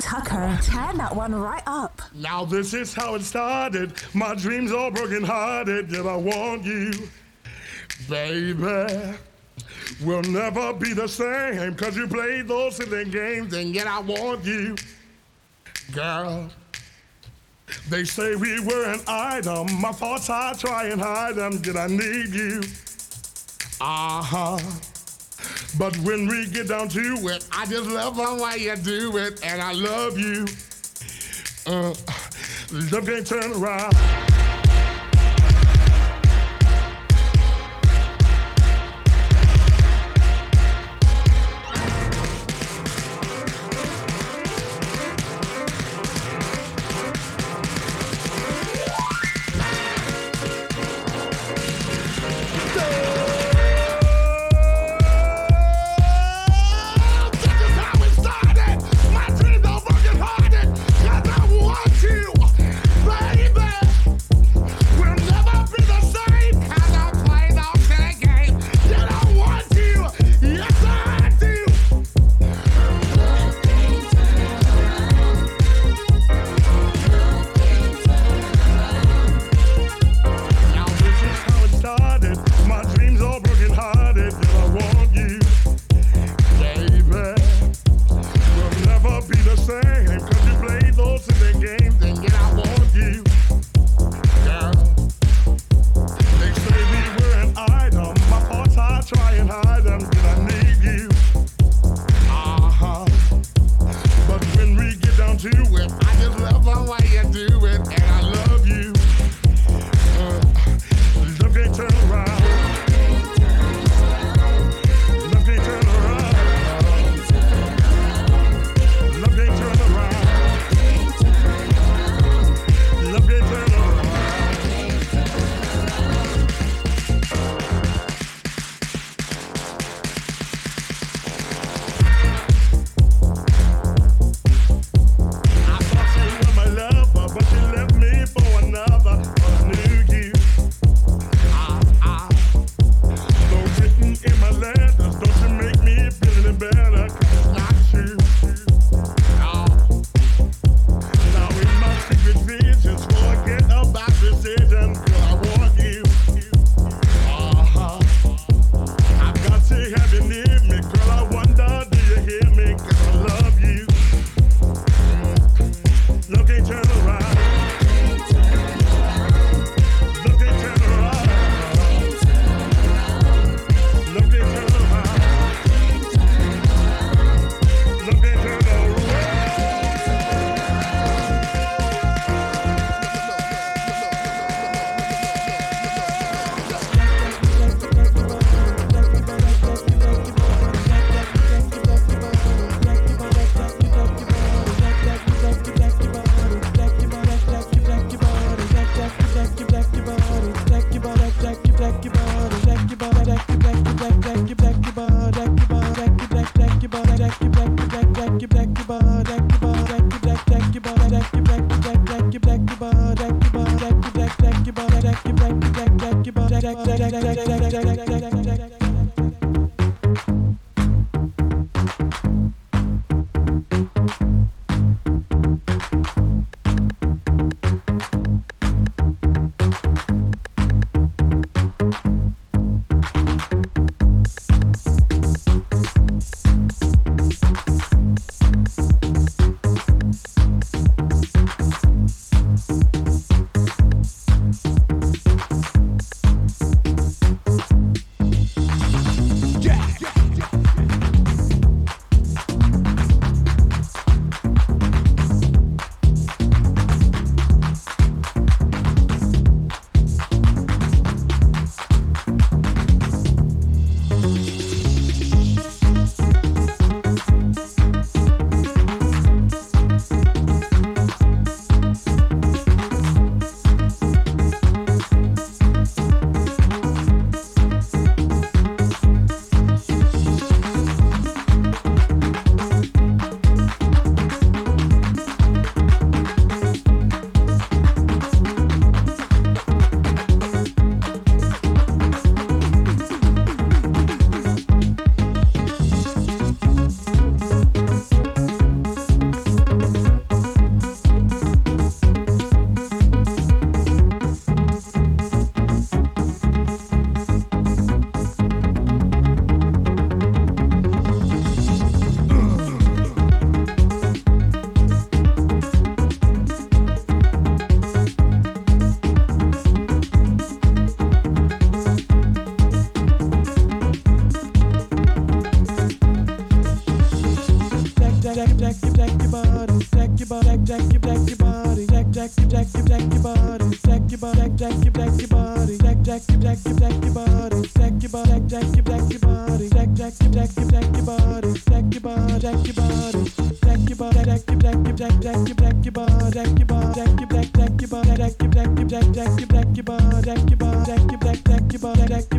Tucker, turn that one right up. Now this is how it started. My dreams are broken hearted. Did I want you? Baby, we'll never be the same. Cause you played those silly games and yet I want you. Girl, they say we were an item. My thoughts I try and hide them. Did I need you? Uh-huh. But when we get down to it, I just love the way you do it, and I love you. Uh, love can't turn around.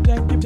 Your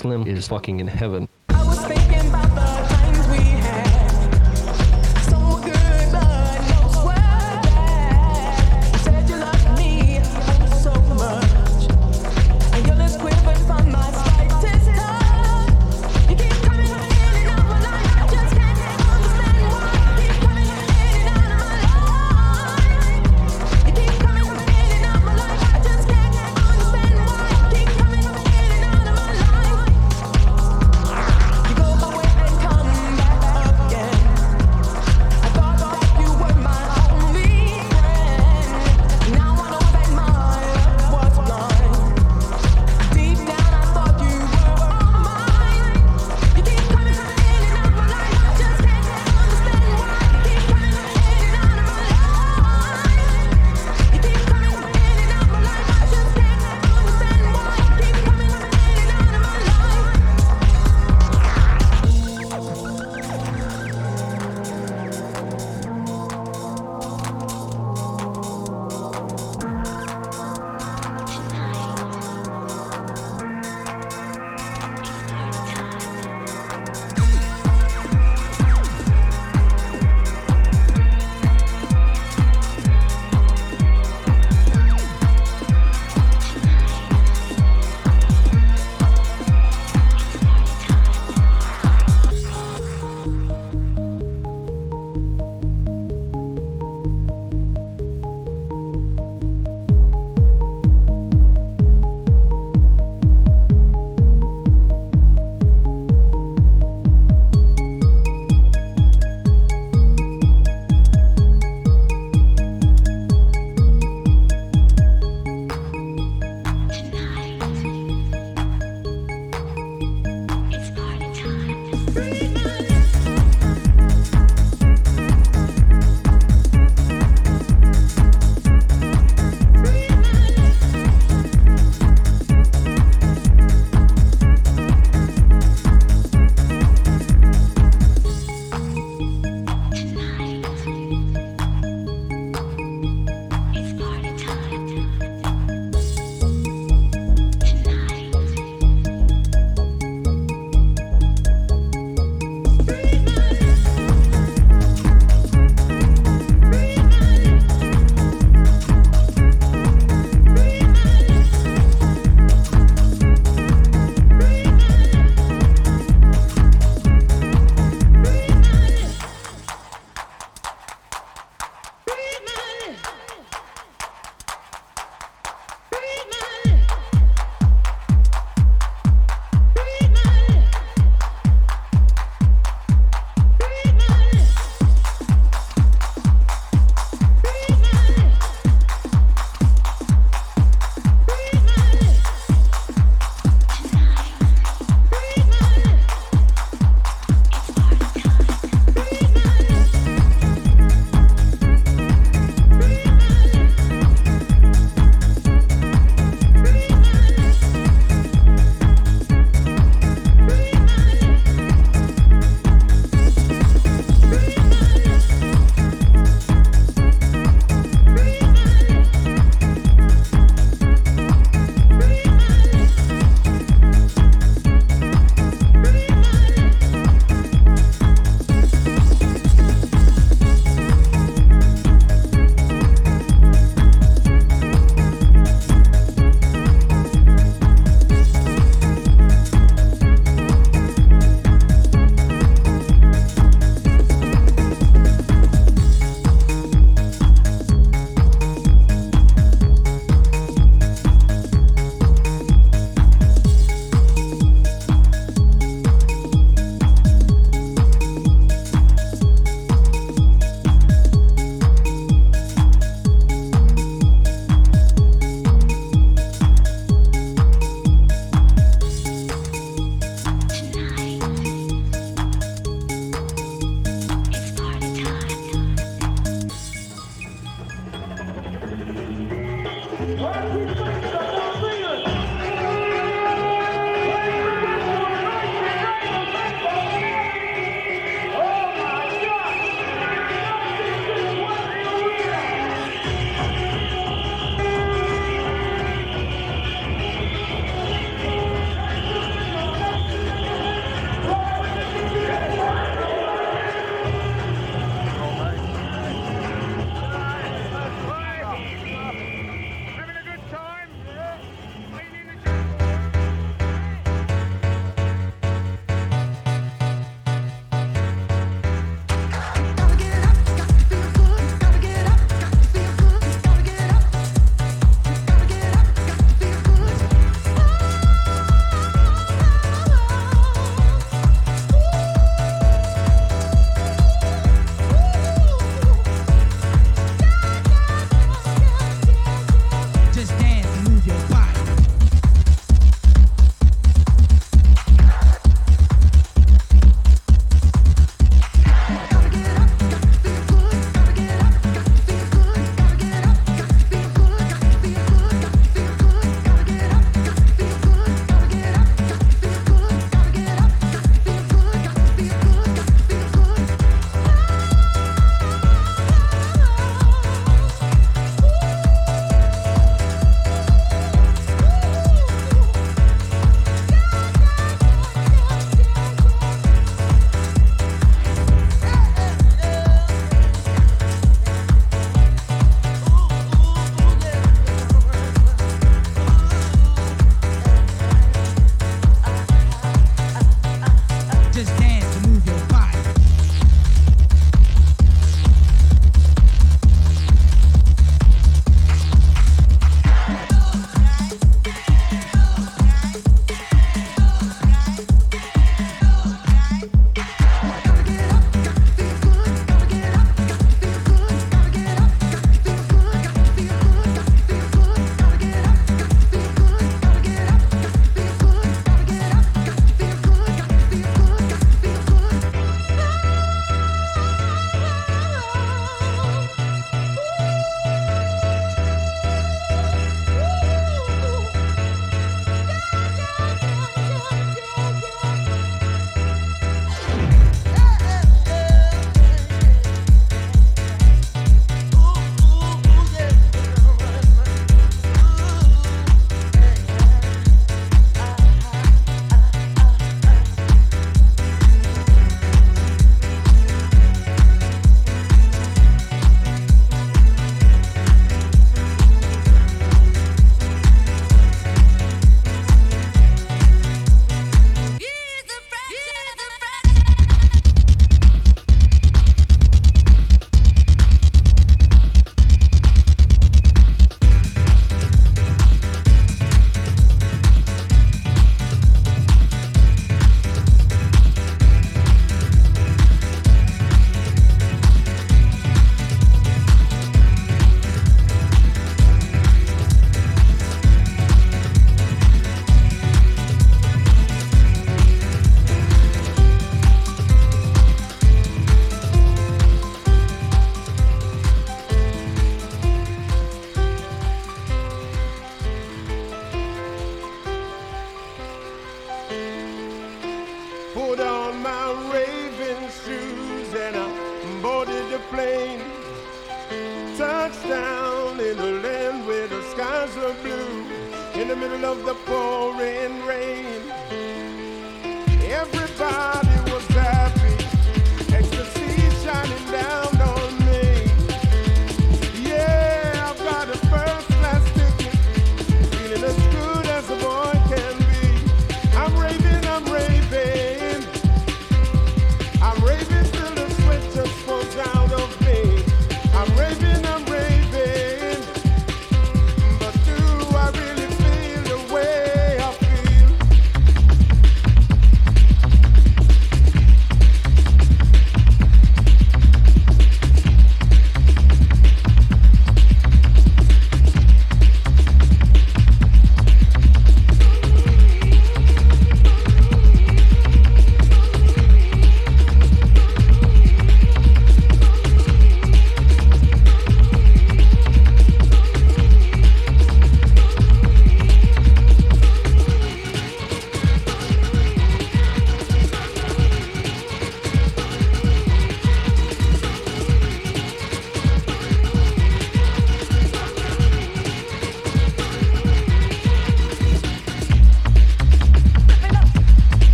Slim is fucking in heaven.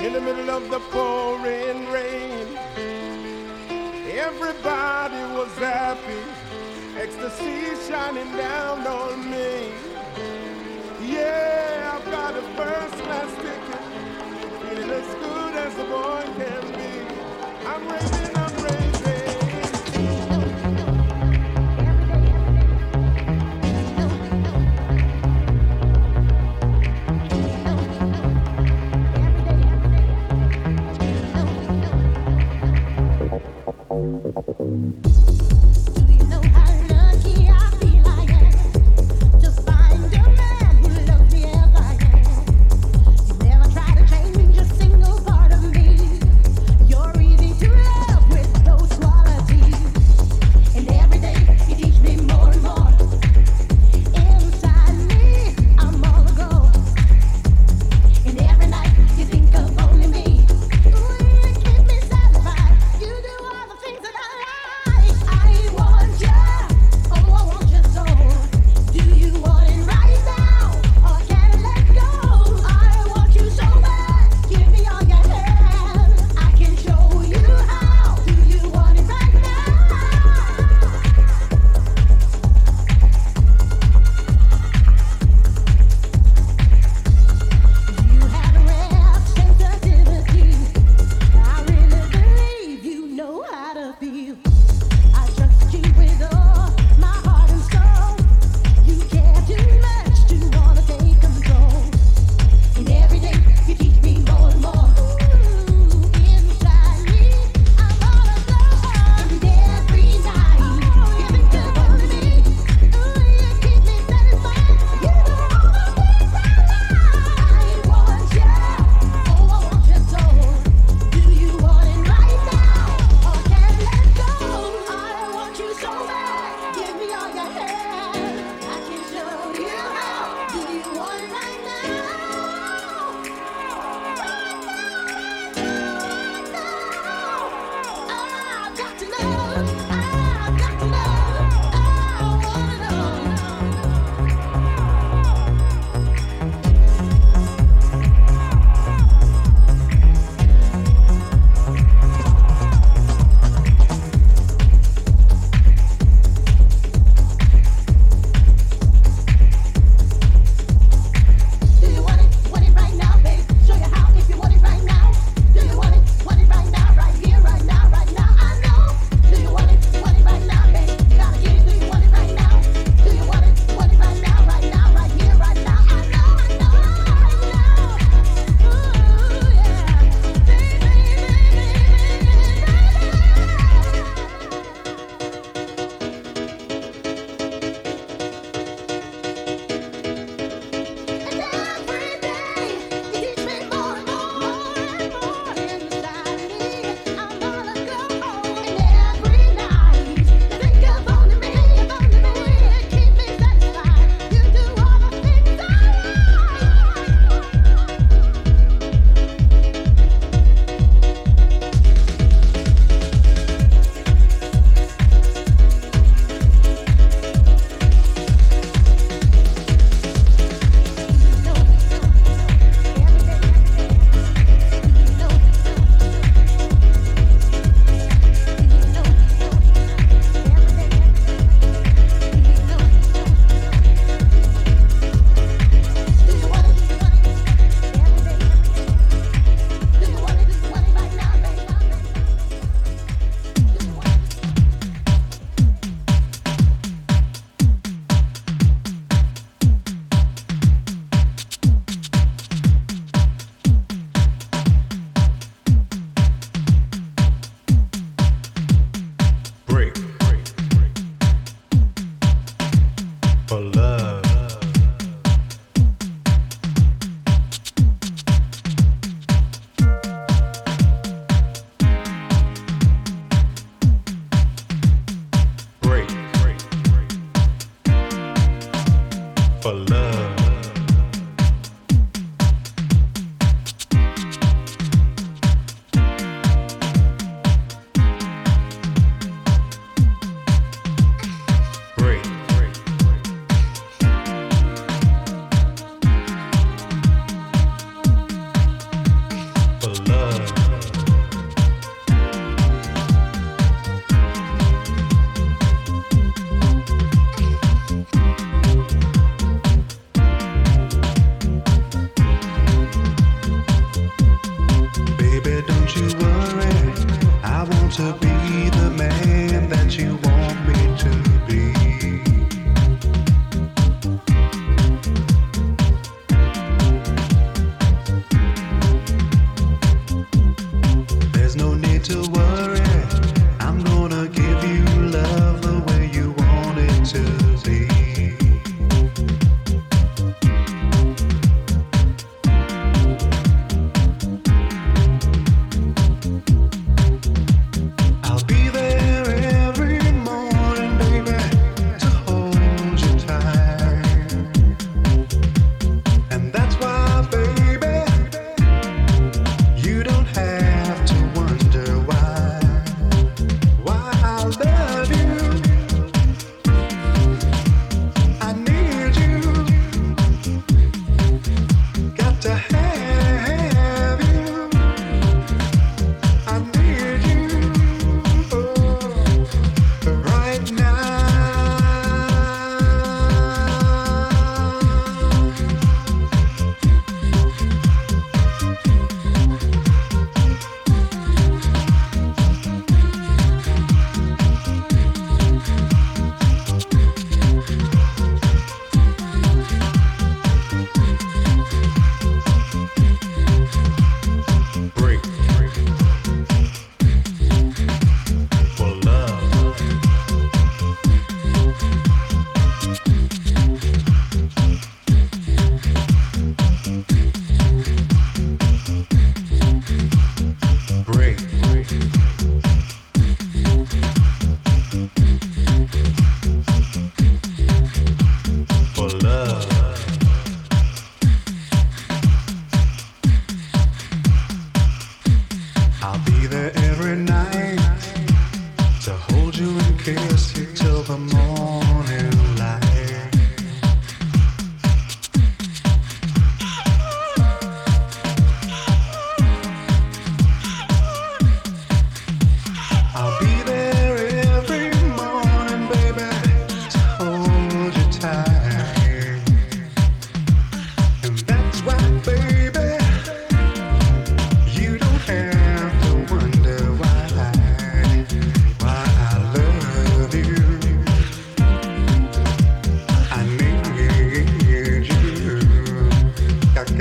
in the middle of the pouring rain. Everybody was happy, ecstasy shining down on me. Yeah, I've got a first class ticket, feeling as good as a boy can be. I'm raising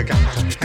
Cacá.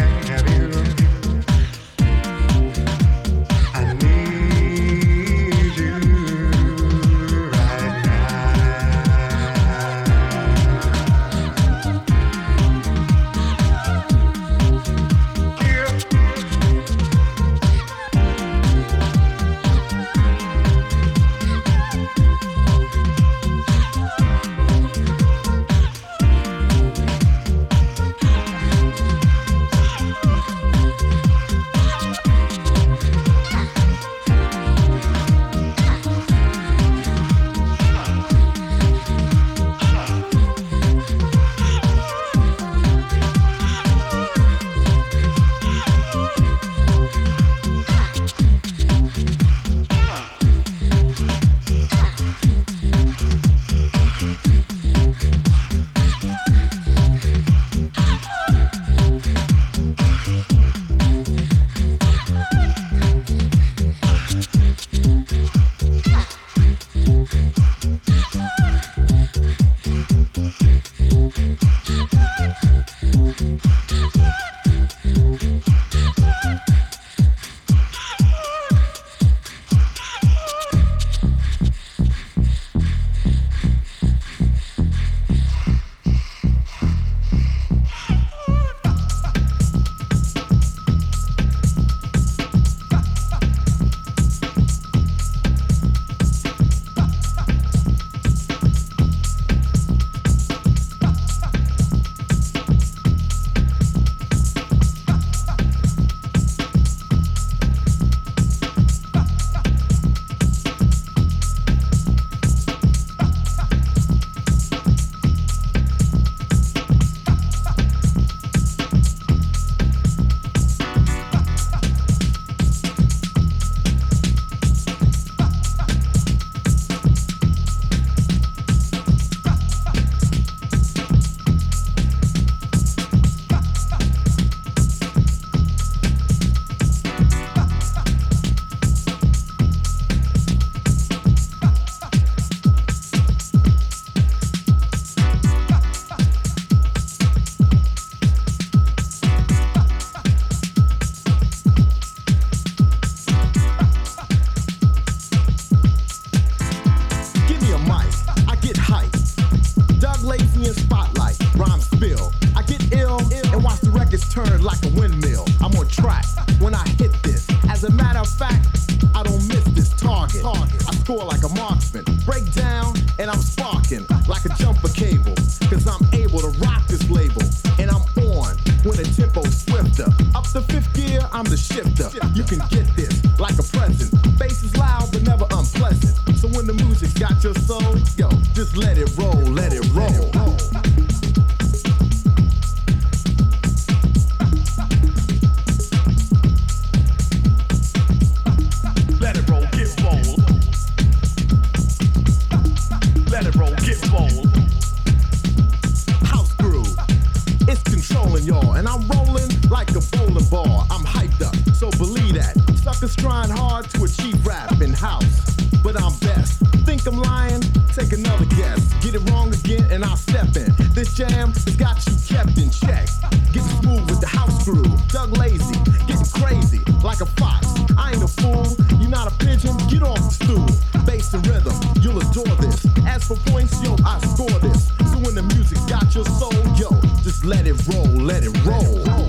let it roll.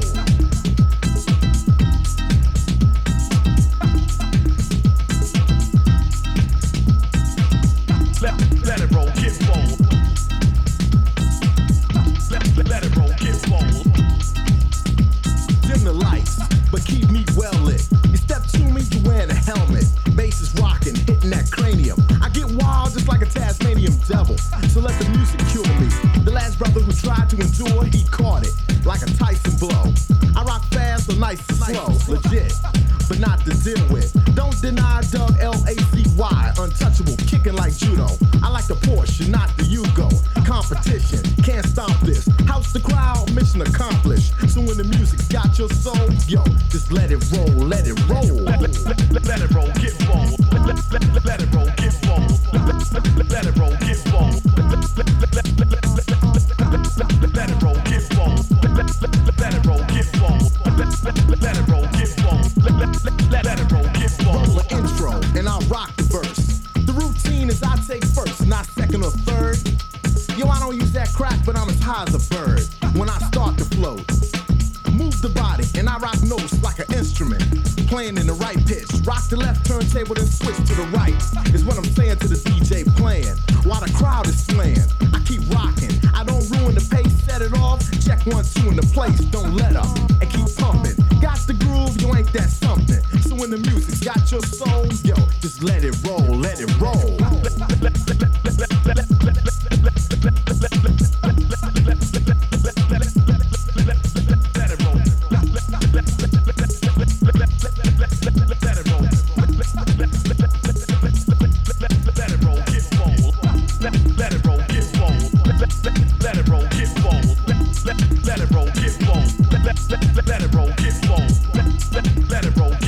your soul. Yo, just let it roll, let it roll. let, let, let, let it roll. let it roll, get low. Let, let, let, let it roll, get low. Let, let, let it roll,